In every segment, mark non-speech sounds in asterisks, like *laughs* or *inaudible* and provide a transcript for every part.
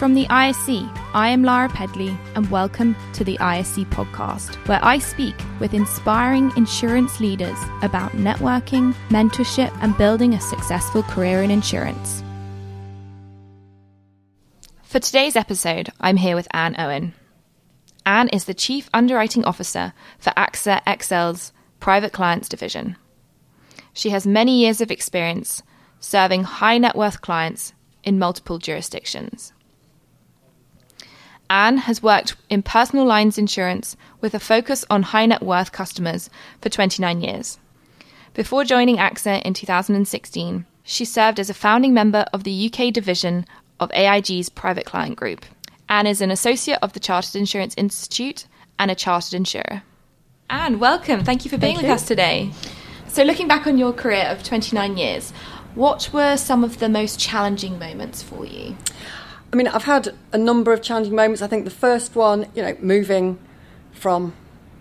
From the ISC, I am Lara Pedley, and welcome to the ISC podcast, where I speak with inspiring insurance leaders about networking, mentorship, and building a successful career in insurance. For today's episode, I'm here with Ann Owen. Ann is the Chief Underwriting Officer for AXA XL's Private Clients Division. She has many years of experience serving high net worth clients in multiple jurisdictions. Ann has worked in personal lines insurance with a focus on high net worth customers for 29 years. Before joining AXA in 2016, she served as a founding member of the UK division of AIG's private client group. Ann is an associate of the Chartered Insurance Institute and a chartered insurer. Ann, welcome. Thank you for being Thank with you. us today. So, looking back on your career of 29 years, what were some of the most challenging moments for you? I mean, I've had a number of challenging moments. I think the first one, you know, moving from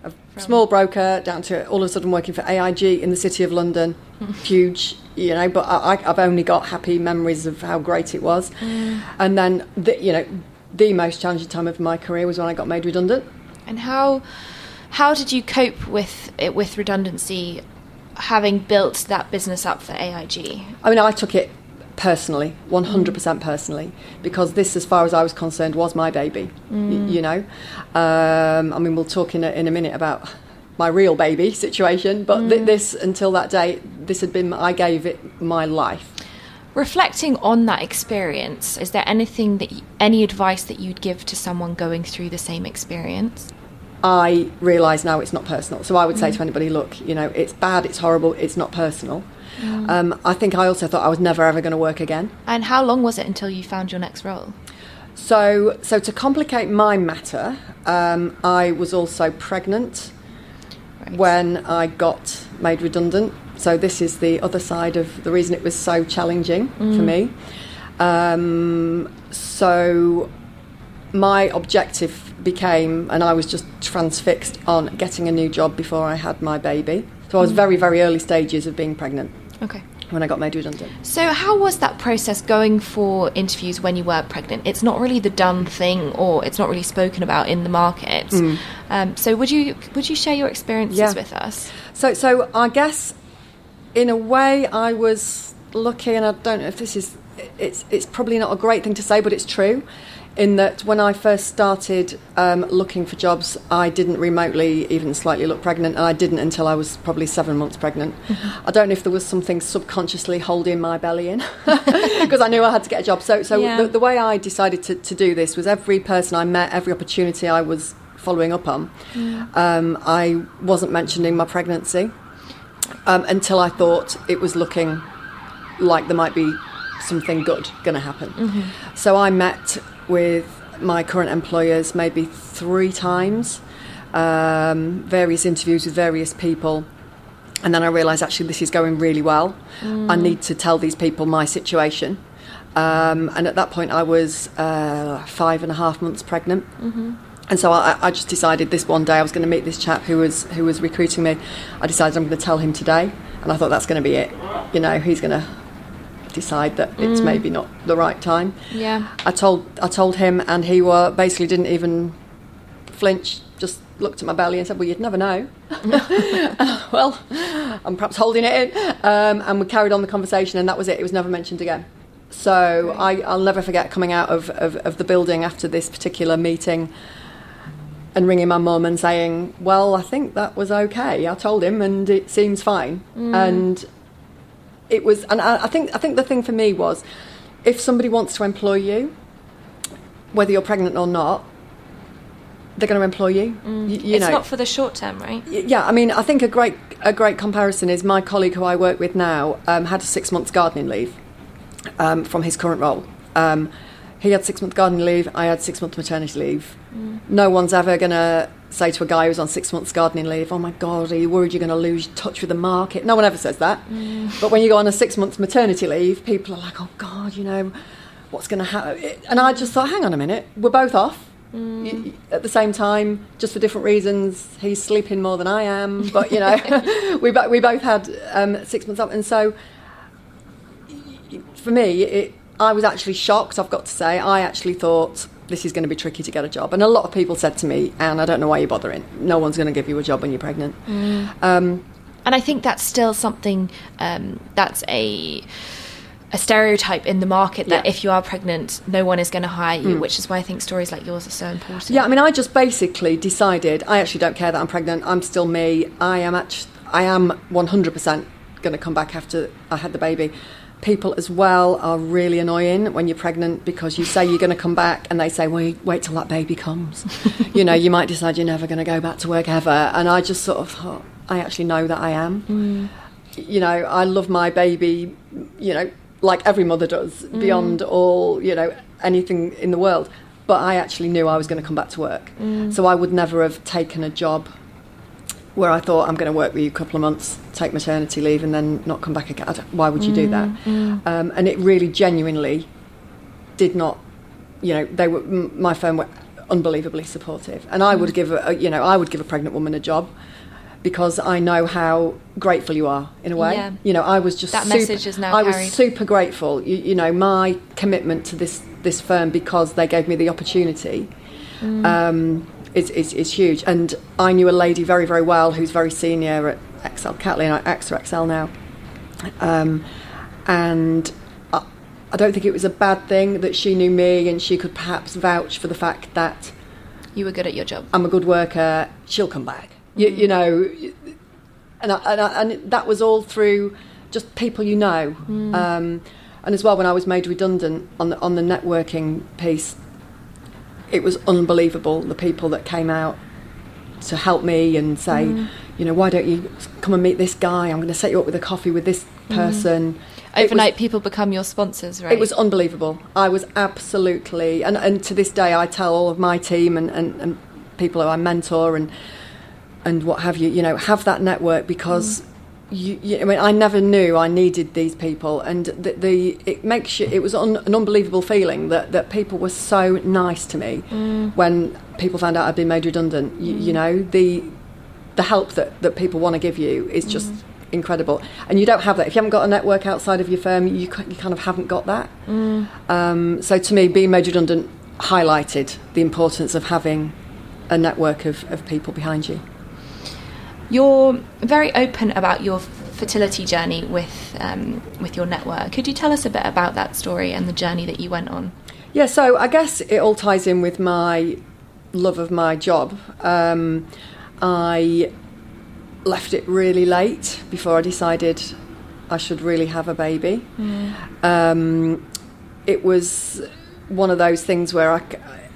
a small broker down to all of a sudden working for AIG in the City of London, *laughs* huge, you know, but I, I've only got happy memories of how great it was. Mm. And then, the, you know, the most challenging time of my career was when I got made redundant. And how how did you cope with it with redundancy, having built that business up for AIG? I mean, I took it personally, 100% personally, because this, as far as I was concerned, was my baby. y- mm. you know, um, I mean, we'll talk in a, in a minute about my real baby *laughs* situation, but thi- mm. this, until that day, this had been, I gave it my life. Reflecting on that experience, is there anything that y- any advice that you'd give to someone going through the same experience? I realise now it's not personal. So I would say mm. to anybody, look, you know, it's bad, it's horrible, it's not personal. Um, I think I also thought I was never ever going to work again. And how long was it until you found your next role? So, so to complicate my matter, um, I was also pregnant Right. when I got made redundant. So this is the other side of the reason it was so challenging for me. Um, so my objective became, and I was just transfixed on getting a new job before I had my baby. So I was very, very early stages of being pregnant Okay. when I got made redundant. So, how was that process going for interviews when you were pregnant? It's not really the done thing, or it's not really spoken about in the market. Um, so, would you would you share your experiences Yeah. with us? So, so I guess in a way I was lucky, and I don't know if this is, it's, it's probably not a great thing to say, but it's true. In that when I first started um, looking for jobs, I didn't remotely even slightly look pregnant, and I didn't until I was probably seven months pregnant. I don't know if there was something subconsciously holding my belly in *laughs* because I knew I had to get a job. So, so Yeah. the, the way I decided to, to do this was every person I met, every opportunity I was following up on, um, I wasn't mentioning my pregnancy um, until I thought it was looking like there might be something good going to happen. So I met with my current employers maybe three times, um, various interviews with various people. And then I realised actually this is going really well. I need to tell these people my situation. Um, and at that point, I was uh, five and a half months pregnant. And so I, I just decided this one day I was going to meet this chap who was who was recruiting me. I decided I'm going to tell him today, and I thought that's going to be it. You know, he's going to decide that it's maybe not the right time. Yeah. I told I told him, and he uh, basically didn't even flinch. Just looked at my belly and said, "Well, you'd never know." *laughs* *laughs* well, I'm perhaps holding it in, um, and we carried on the conversation, and that was it. It was never mentioned again. So I, I'll never forget coming out of, of, of the building after this particular meeting and ringing my mum and saying, "Well, I think that was okay. I told him, and it seems fine." And it was, and I, I think I think the thing for me was, if somebody wants to employ you, whether you're pregnant or not, they're going to employ you. Y- you it's know, not for the short term, right? Yeah. I mean, I think a great a great comparison is my colleague who I work with now um, had a six months gardening leave um, from his current role. Um, he had six month gardening leave. I had six month maternity leave. No one's ever going to say to a guy who's on six months gardening leave, "Oh my God, are you worried you're going to lose touch with the market?" No one ever says that. But when you go on a six months maternity leave, people are like, "Oh God, you know, what's going to happen?" And I just thought, "Hang on a minute, we're both off." Y- At the same time, just for different reasons, he's sleeping more than I am. But you know, *laughs* *laughs* we we both had um, six months off, and so for me, it I was actually shocked. I've got to say, I actually thought this is going to be tricky to get a job, and a lot of people said to me, "Ann, I don't know why you're bothering. No one's going to give you a job when you're pregnant." Um, And I think that's still something um, that's a a stereotype in the market that Yeah. if you are pregnant, no one is going to hire you, which is why I think stories like yours are so important. Yeah, I mean, I just basically decided I actually don't care that I'm pregnant. I'm still me. I am actually, I am 100% going to come back after I had the baby. People as well are really annoying when you're pregnant because you say you're going to come back and they say, wait, wait till that baby comes. *laughs* you know, you might decide you're never going to go back to work ever. And I just sort of thought, I actually know that I am. Mm. You know, I love my baby, you know, like every mother does, mm. beyond all, you know, anything in the world. But I actually knew I was going to come back to work. Mm. So I would never have taken a job where I thought I'm going to work with you a couple of months, take maternity leave, and then not come back again. Why would you do that? Um, and it really genuinely did not, you know, they were m- my firm were unbelievably supportive, and I would give a, you know I would give a pregnant woman a job because I know how grateful you are in a way. Yeah. You know, I was just That super, message is now I was super grateful. You, you know, my commitment to this this firm because they gave me the opportunity Mm. um, is, is, is huge. And I knew a lady very, very well who's very senior at XL, Kathleen at AXA XL now. Um, and I, I don't think it was a bad thing that she knew me and she could perhaps vouch for the fact that You were good at your job. I'm a good worker, she'll come back. You, you know, and, I, and, I, and that was all through just people you know. Um, and as well, when I was made redundant on the, on the networking piece, it was unbelievable the people that came out to help me and say, mm. you know, why don't you come and meet this guy? I'm going to set you up with a coffee with this mm. person. It was- Overnight, people become your sponsors, right? it was unbelievable. I was absolutely, and, and to this day, I tell all of my team and, and, and people who I mentor and and what have you, you know, have that network because mm. You, you I mean, I never knew I needed these people, and the, the it makes you. It was un, an unbelievable feeling that that people were so nice to me mm. when people found out I'd been made redundant. You, you know, the the help that, that people want to give you is mm. just incredible. And you don't have that. If you haven't got a network outside of your firm, you, you kind of haven't got that. Um, so to me, being made redundant highlighted the importance of having a network of, of people behind you. You're very open about your fertility journey with um, with your network. Could you tell us a bit about that story and the journey that you went on? Yeah, so I guess it all ties in with my love of my job. Um, I left it really late before I decided I should really have a baby. Um, it was one of those things where I,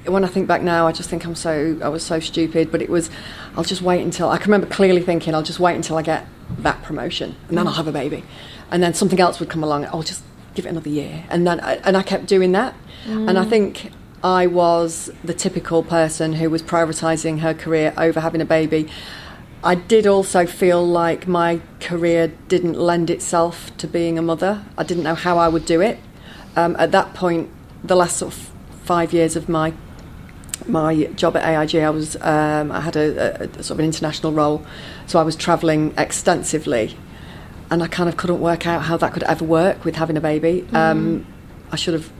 when I think back now, I just think I'm so I was so stupid. But it was, I'll just wait until I can remember clearly thinking I'll just wait until I get that promotion and then I'll have a baby, and then something else would come along. I'll just give it another year, and then I, and I kept doing that, and I think. I was the typical person who was prioritising her career over having a baby. I did also feel like my career didn't lend itself to being a mother. I didn't know how I would do it. Um, at that point, the last sort of five years of my my job at AIG, I was um, I had a, a, sort of an international role, so I was travelling extensively, and I kind of couldn't work out how that could ever work with having a baby. Um, I should have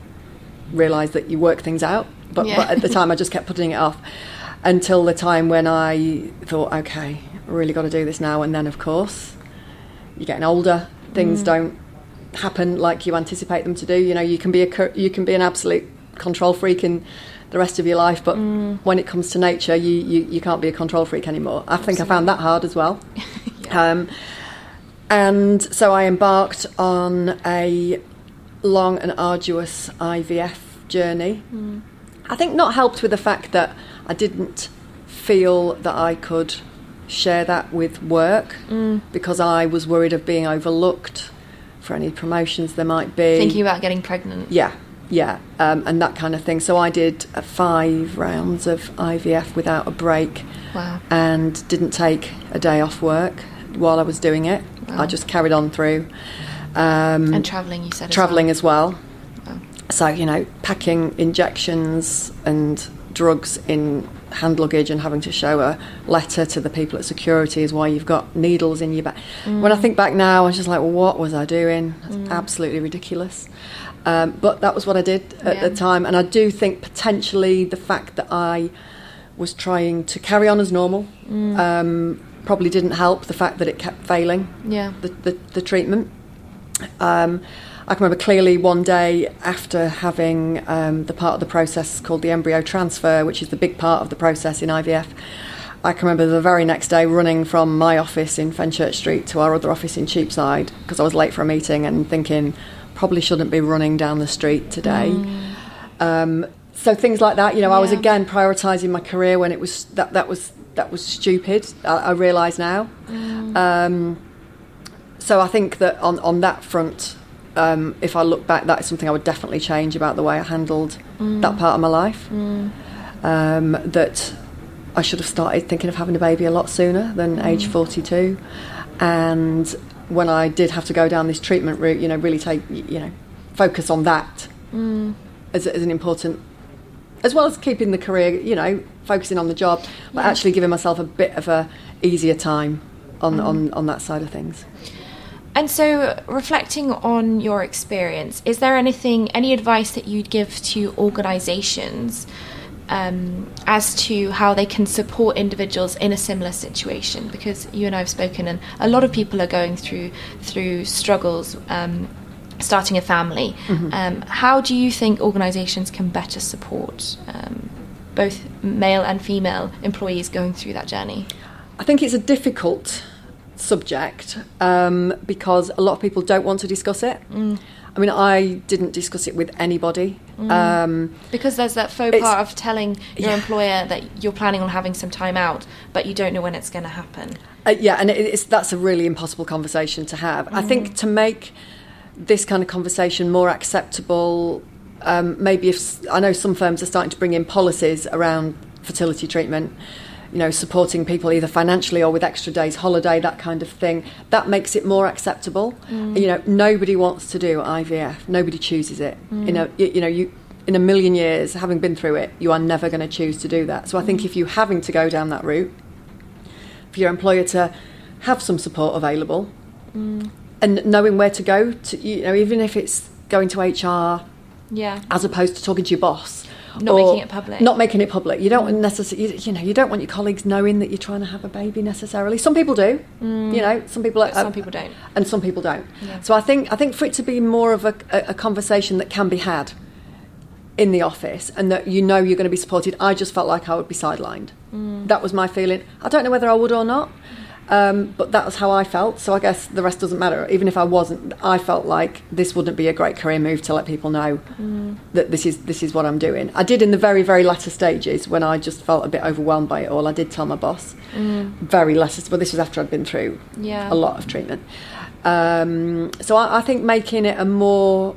realised that you work things out, but, Yeah. but at the time I just kept putting it off until the time when I thought, okay, I really got to do this now. And then, of course, you're getting older. Things don't happen like you anticipate them to do. You know, you can be a you can be an absolute control freak in the rest of your life, but mm. when it comes to nature, you, you, you can't be a control freak anymore. I think I found that hard as well. *laughs* um, and so I embarked on a long and arduous IVF journey. Mm. I think not helped with the fact that I didn't feel that I could share that with work mm. because I was worried of being overlooked for any promotions there might be. Thinking about getting pregnant. Yeah, yeah, um, and that kind of thing. So I did uh, five rounds of IVF without a break Wow. and didn't take a day off work while I was doing it. Wow. I just carried on through. Um, And travelling, you said. as traveling well. as well. Wow. So, you know, packing injections and drugs in hand luggage and having to show a letter to the people at security is why you've got needles in your back. Mm. When I think back now, I was just like, what was I doing? Mm. Absolutely ridiculous. Um, but that was what I did at yeah. the time, and I do think potentially the fact that I was trying to carry on as normal mm. um, probably didn't help. The fact that it kept failing, yeah, the the, the treatment. Um, I can remember clearly one day after having um, the part of the process called the embryo transfer, which is the big part of the process in IVF. I can remember the very next day running from my office in Fenchurch Street to our other office in Cheapside because I was late for a meeting and thinking probably shouldn't be running down the street today. Mm. Um, so things like that, you know, yeah. I was again prioritising my career when it was that that was that was stupid. I, I realise now. Mm. Um, so I think that on on that front, um, if I look back, that is something I would definitely change about the way I handled mm. that part of my life. Mm. Um, that I should have started thinking of having a baby a lot sooner than mm. age 42. And when I did have to go down this treatment route, you know, really take, you know, focus on that mm. as, as an important, as well as keeping the career, you know, focusing on the job, but yeah. actually giving myself a bit of a easier time on, mm. on, on that side of things. And so, reflecting on your experience, is there anything, any advice that you'd give to organisations um, as to how they can support individuals in a similar situation? Because you and I have spoken, and a lot of people are going through through struggles. Um, starting a family, mm-hmm. um, how do you think organisations can better support um, both male and female employees going through that journey? I think it's a difficult subject um, because a lot of people don't want to discuss it. Mm. I mean, I didn't discuss it with anybody. Mm. Um, because there's that faux pas of telling your yeah. employer that you're planning on having some time out, but you don't know when it's going to happen. Uh, yeah, and it's, that's a really impossible conversation to have. Mm. I think mm. to make this kind of conversation more acceptable, um, maybe if I know some firms are starting to bring in policies around fertility treatment you know, supporting people either financially or with extra days holiday, that kind of thing. That makes it more acceptable. Mm. You know, nobody wants to do IVF. Nobody chooses it. Mm. You know, you, you know, you in a million years, having been through it, you are never going to choose to do that. So I think mm. if you're having to go down that route, for your employer to have some support available mm. and knowing where to go to, you know, even if it's going to HR, yeah, as opposed to talking to your boss not making it public. Not making it public. You don't necessarily, you, know, you don't want your colleagues knowing that you're trying to have a baby necessarily. Some people do, mm. you know. Some people, are, some people don't, and some people don't. Yeah. So I think, I think for it to be more of a, a, a conversation that can be had in the office and that you know you're going to be supported, I just felt like I would be sidelined. Mm. That was my feeling. I don't know whether I would or not. Um, but that was how I felt. So I guess the rest doesn't matter. Even if I wasn't, I felt like this wouldn't be a great career move to let people know mm. that this is this is what I'm doing. I did in the very very latter stages when I just felt a bit overwhelmed by it all. I did tell my boss mm. very latter. But this was after I'd been through yeah. a lot of treatment. Um, so I, I think making it a more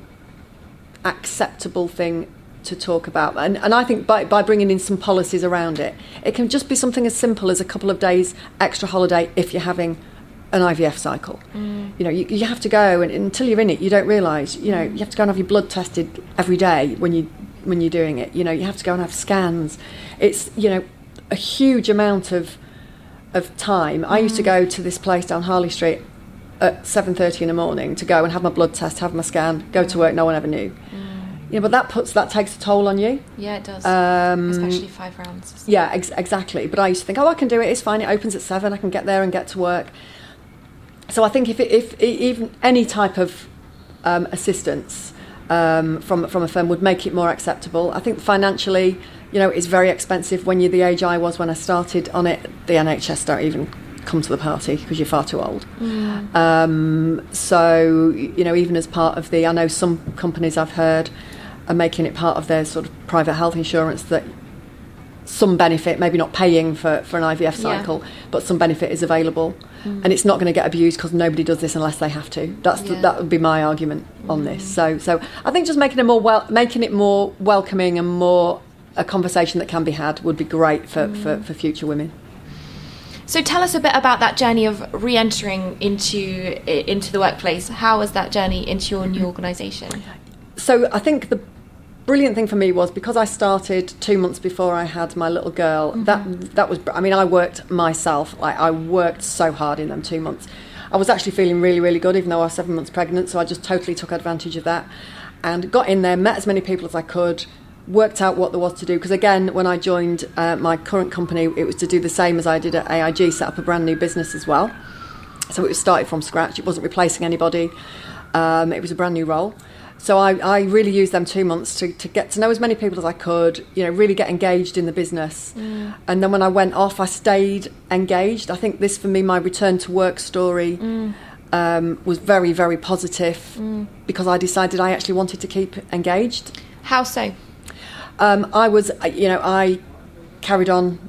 acceptable thing to talk about. And, and I think by, by bringing in some policies around it, it can just be something as simple as a couple of days extra holiday if you're having an IVF cycle. Mm. You know, you, you have to go, and, until you're in it, you don't realise. You know, you have to go and have your blood tested every day when you when you're doing it. You know, you have to go and have scans. It's you know a huge amount of of time. Mm. I used to mm. go to this place down Harley Street at 7:30 in the morning to go and have my blood test, have my scan, go to work. No one ever knew. Mm. Yeah, but that puts that takes a toll on you. Yeah, it does. Um, Especially five rounds. Yeah, ex- exactly. But I used to think, oh, I can do it. It's fine. It opens at seven. I can get there and get to work. So I think if it, if even any type of um, assistance um, from from a firm would make it more acceptable. I think financially, you know, it's very expensive. When you're the age I was when I started on it, the NHS don't even come to the party because you're far too old. Mm. Um, so you know, even as part of the, I know some companies I've heard are making it part of their sort of private health insurance that some benefit, maybe not paying for, for an IVF cycle, yeah. but some benefit is available. Mm. And it's not going to get abused because nobody does this unless they have to. That's yeah. the, that would be my argument on mm. this. So so I think just making it more well, making it more welcoming and more a conversation that can be had would be great for, mm. for, for future women. So tell us a bit about that journey of re-entering into into the workplace. How was that journey into your new organisation? So I think the brilliant thing for me was because I started two months before I had my little girl. That that was. I mean, I worked myself. Like I worked so hard in them two months. I was actually feeling really, really good, even though I was seven months pregnant. So I just totally took advantage of that, and got in there, met as many people as I could, worked out what there was to do. Because again, when I joined uh, my current company, it was to do the same as I did at AIG, set up a brand new business as well. So it was started from scratch. It wasn't replacing anybody. Um, it was a brand new role. So I, I really used them two months to, to get to know as many people as I could, you know, really get engaged in the business. And then when I went off, I stayed engaged. I think this, for me, my return to work story um, was very, very positive because I decided I actually wanted to keep engaged. How so? Um, I was, uh, you know, I carried on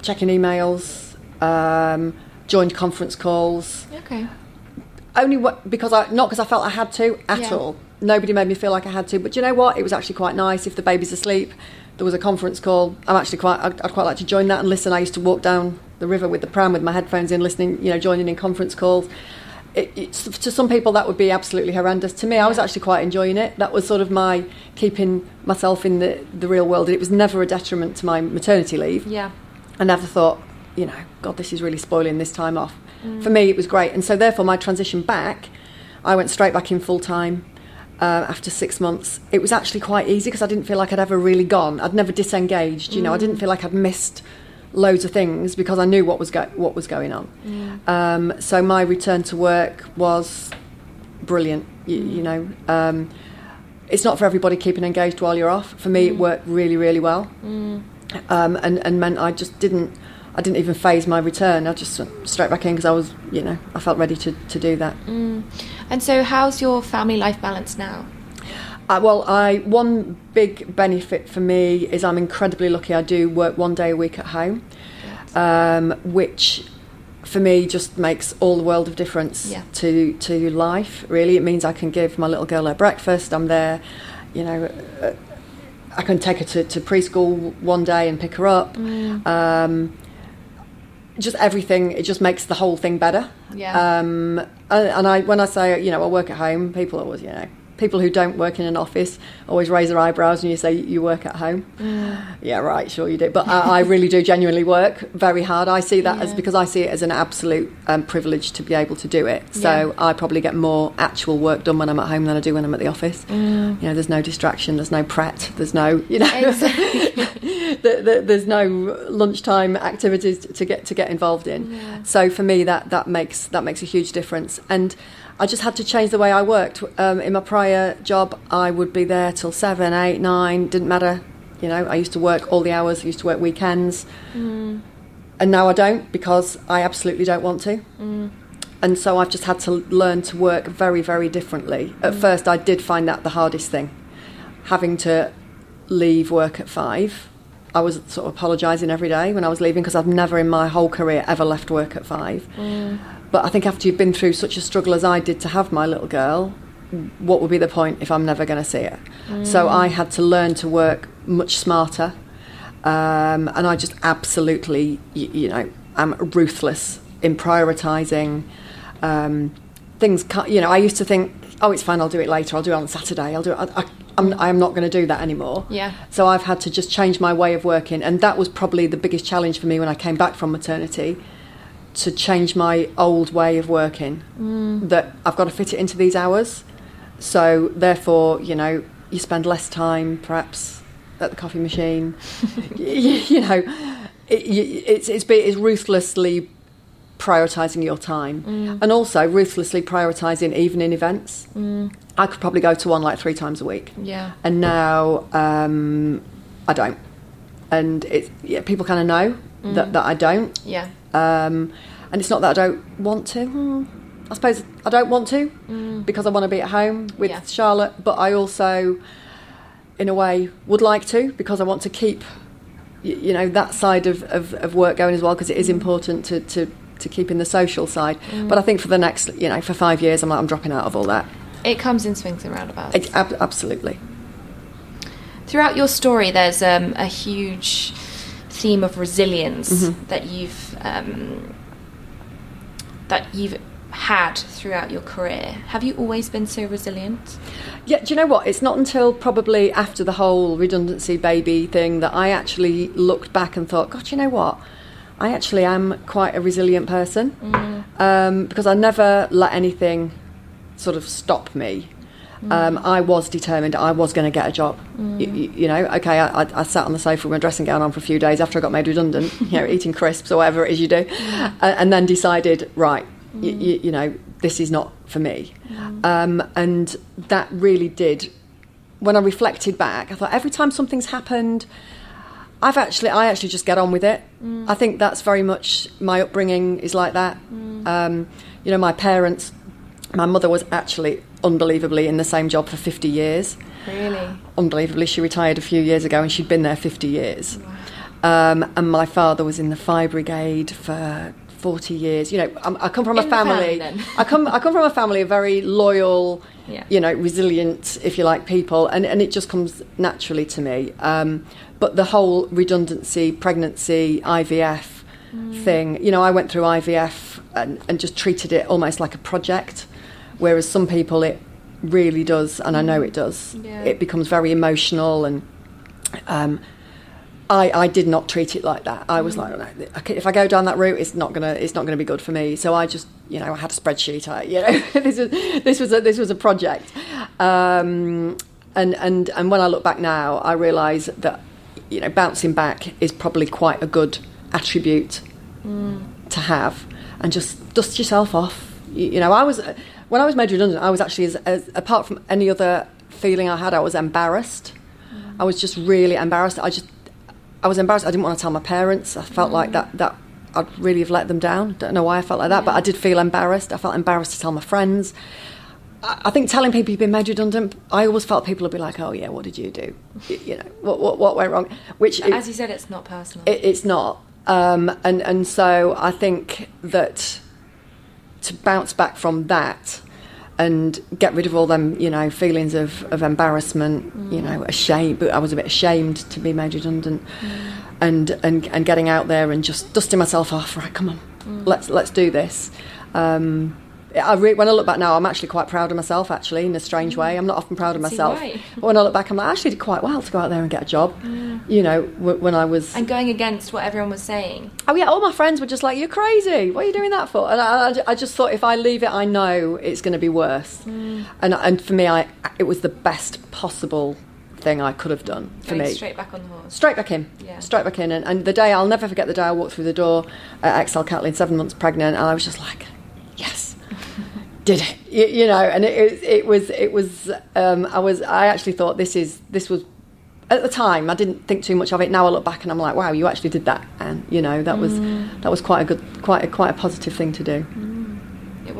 checking emails, um, joined conference calls, Okay. only what, because I not because I felt I had to at Yeah. all. Nobody made me feel like I had to. But you know what? It was actually quite nice. If the baby's asleep, there was a conference call. I'm actually quite. I'd, I'd quite like to join that and listen. I used to walk down the river with the pram with my headphones in, listening. You know, joining in conference calls. It, it's, to some people that would be absolutely horrendous. To me, I was actually quite enjoying it. That was sort of my keeping myself in the the real world. It was never a detriment to my maternity leave. Yeah. I never thought, you know, God, this is really spoiling this time off. Mm. For me, it was great. And so, therefore, my transition back, I went straight back in full time uh, after six months. It was actually quite easy because I didn't feel like I'd ever really gone. I'd never disengaged. You know, I didn't feel like I'd missed loads of things because I knew what was go- what was going on. Um, so my return to work was brilliant. You, you know. Um, it's not for everybody keeping engaged while you're off. For me, it worked really, really well um, and and meant I just didn't I didn't even phase my return. I just went straight back in because I was you know I felt ready to, to do that. And so, how's your family life balance now? Uh, well, I one big benefit for me is I'm incredibly lucky. I do work one day a week at home, um, which for me just makes all the world of difference Yeah. to to life. Really, it means I can give my little girl her breakfast. I'm there, you know. Uh, I can take her to, to preschool one day and pick her up. Um, just everything. It just makes the whole thing better. Yeah. Um, and, and I, when I say, you know, I work at home, people always, you know, people who don't work in an office always raise their eyebrows when you say you work at home. *sighs* Yeah, right, sure you do. But I, I really do genuinely work very hard. I see that as because I see it as an absolute um, privilege to be able to do it. So Yeah. I probably get more actual work done when I'm at home than I do when I'm at the office. You know, there's no distraction, there's no pret, there's no, you know, *laughs* there- there- there's no lunchtime activities to get to get involved in. Yeah. So for me, that that makes that makes a huge difference. And I just had to change the way I worked. Um, in my prior job, I would be there till seven, eight, nine. Didn't matter. You know, I used to work all the hours. I used to work weekends. Mm. And now I don't because I absolutely don't want to. Mm. And so I've just had to learn to work very, very differently. At mm. first, I did find that the hardest thing. Having to leave work at five. I was sort of apologising every day when I was leaving because I've never in my whole career ever left work at five. But I think after you've been through such a struggle as I did to have my little girl, what would be the point if I'm never going to see her? So I had to learn to work much smarter. Um, and I just absolutely, you, you know, am ruthless in prioritising um, things. You know, I used to think, oh, it's fine, I'll do it later. I'll do it on Saturday. I'll do it. I, I, I'm, I'm not going to do that anymore. Yeah. So I've had to just change my way of working, and that was probably the biggest challenge for me when I came back from maternity. To change my old way of working, mm. that I've got to fit it into these hours. So therefore, you know, you spend less time perhaps at the coffee machine. *laughs* you, you know, it, you- it's it's, it's ruthlessly prioritising your time, mm. and also ruthlessly prioritising evening events. Mm. I could probably go to one like three times a week Yeah. and now um, I don't. And it's yeah, people kind of know that, that I don't. Yeah. Um, and it's not that I don't want to. Hmm. I suppose I don't want to because I want to be at home with Yeah. Charlotte, but I also, in a way, would like to because I want to keep, y- you know, that side of, of, of work going as well because it is important to, to, to keep in the social side. But I think for the next, you know, for five years, I'm like, I'm dropping out of all that. It comes in swings and roundabouts. It, ab- absolutely. Throughout your story, there's um, a huge theme of resilience Mm-hmm. that you've um, that you've had throughout your career. Have you always been so resilient? Yeah, do you know what? It's not until probably after the whole redundancy baby thing that I actually looked back and thought, God, you know what? I actually am quite a resilient person mm. um, because I never let anything sort of stop me. Mm. Um, I was determined I was going to get a job. Mm. You, you, know, okay, I, I, sat on the sofa with my dressing gown on for a few days after I got made redundant, *laughs* you know, *laughs* eating crisps or whatever it is you do, mm. and, and then decided, right, you, mm. you, know, this is not for me. Mm. Um, and that really did, when I reflected back, I thought every time something's happened, I've actually, I actually just get on with it. Mm. I think that's very much my upbringing is like that. Um, you know, my parents, my mother was actually unbelievably in the same job for 50 years. Really? Unbelievably, she retired a few years ago and she'd been there 50 years. Wow. Um, and my father was in the fire brigade for 40 years. You know, I'm, i come from in a family. family I come I come from a family of very loyal, yeah. you know, resilient, if you like, people, and and it just comes naturally to me. Um, but the whole redundancy, pregnancy, IVF mm. thing, you know, I went through IVF and, and just treated it almost like a project, whereas some people it really does, and I know it does. Yeah. It becomes very emotional and. Um, I, I did not treat it like that. I was mm. like, if I go down that route, it's not gonna it's not gonna be good for me. So I just you know I had a spreadsheet. I, you know *laughs* this was this was a, this was a project, um, and and and when I look back now, I realise that you know bouncing back is probably quite a good attribute mm. to have, and just dust yourself off. You, you, know, I was when I was made redundant, I was actually as, as apart from any other feeling I had, I was embarrassed. Mm. I was just really embarrassed. I just I was embarrassed. I didn't want to tell my parents. I felt mm. like that that I'd really have let them down. Don't know why I felt like that, yeah. but I did feel embarrassed. I felt embarrassed to tell my friends. I, I think telling people you've been made redundant, I always felt people would be like, "Oh yeah, what did you do? you know, what, what, what went wrong?" Which, as you said, it's not personal. It, it's not, um, and and so I think that to bounce back from that and get rid of all them, you know, feelings of, of embarrassment, mm. you know, ashamed. But I was a bit ashamed to be made redundant, mm. and and and getting out there and just dusting myself off. Right, come on, mm. let's let's do this. Um, I re- when I look back now, I'm actually quite proud of myself. Actually, in a strange way, I'm not often proud of myself. But when I look back, I'm like, I actually did quite well to go out there and get a job. Yeah. You know, w- when I was and going against what everyone was saying. Oh yeah, all my friends were just like, "You're crazy. What are you doing that for?" And I, I, I just thought, if I leave it, I know it's going to be worse. Mm. And and for me, I it was the best possible thing I could have done for Going me. Straight back on the horse. Straight back in. Yeah. Straight back in. And, and the day I'll never forget the day I walked through the door at XL Catlin, seven months pregnant, and I was just like, did it, you, you know, and it, it was, it was, um, I was, I actually thought this is, this was, at the time, I didn't think too much of it. Now I look back and I'm like, wow, you actually did that, and you know, that mm. was, that was quite a good, quite a, quite a positive thing to do. Mm.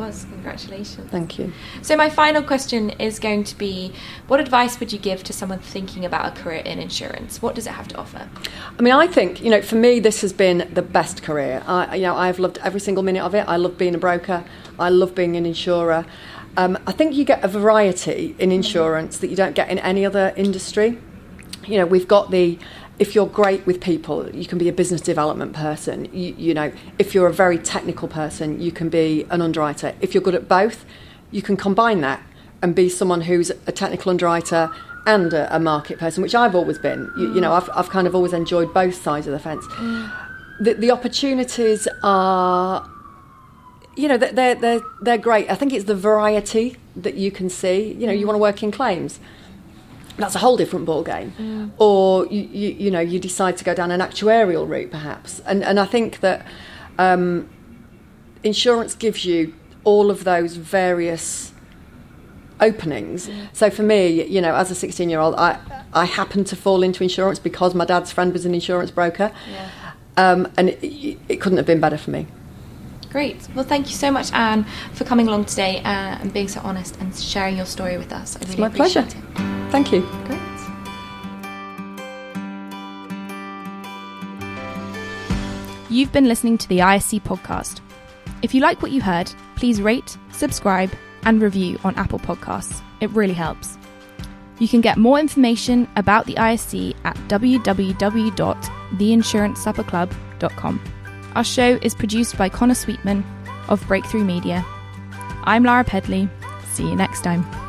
Was. Congratulations. Thank you. So my final question is going to be: What advice would you give to someone thinking about a career in insurance? What does it have to offer? I mean, I think you know, for me, this has been the best career. I, you know, I've loved every single minute of it. I love being a broker. I love being an insurer. Um, I think you get a variety in insurance that you don't get in any other industry. You know, we've got the if you're great with people, you can be a business development person. You, you, know, if you're a very technical person, you can be an underwriter. If you're good at both, you can combine that and be someone who's a technical underwriter and a, a market person, which I've always been. You, you, know, I've, I've kind of always enjoyed both sides of the fence. Mm. The, the opportunities are you know they're they're they're great. I think it's the variety that you can see. You know, you want to work in claims. That's a whole different ball game. Mm. Or you, you, you know you decide to go down an actuarial route perhaps. And and I think that um, insurance gives you all of those various openings. Mm. So for me, you know, as a 16 year old, I I happened to fall into insurance because my dad's friend was an insurance broker. Yeah. Um, and it, it couldn't have been better for me. Great. Well, thank you so much, Ann, for coming along today uh, and being so honest and sharing your story with us. I really it's my pleasure. It. Thank you. Great. You've been listening to the ISC podcast. If you like what you heard, please rate, subscribe, and review on Apple Podcasts. It really helps. You can get more information about the ISC at www.theinsuranceSupperClub.com. Our show is produced by Connor Sweetman of Breakthrough Media. I'm Lara Pedley. See you next time.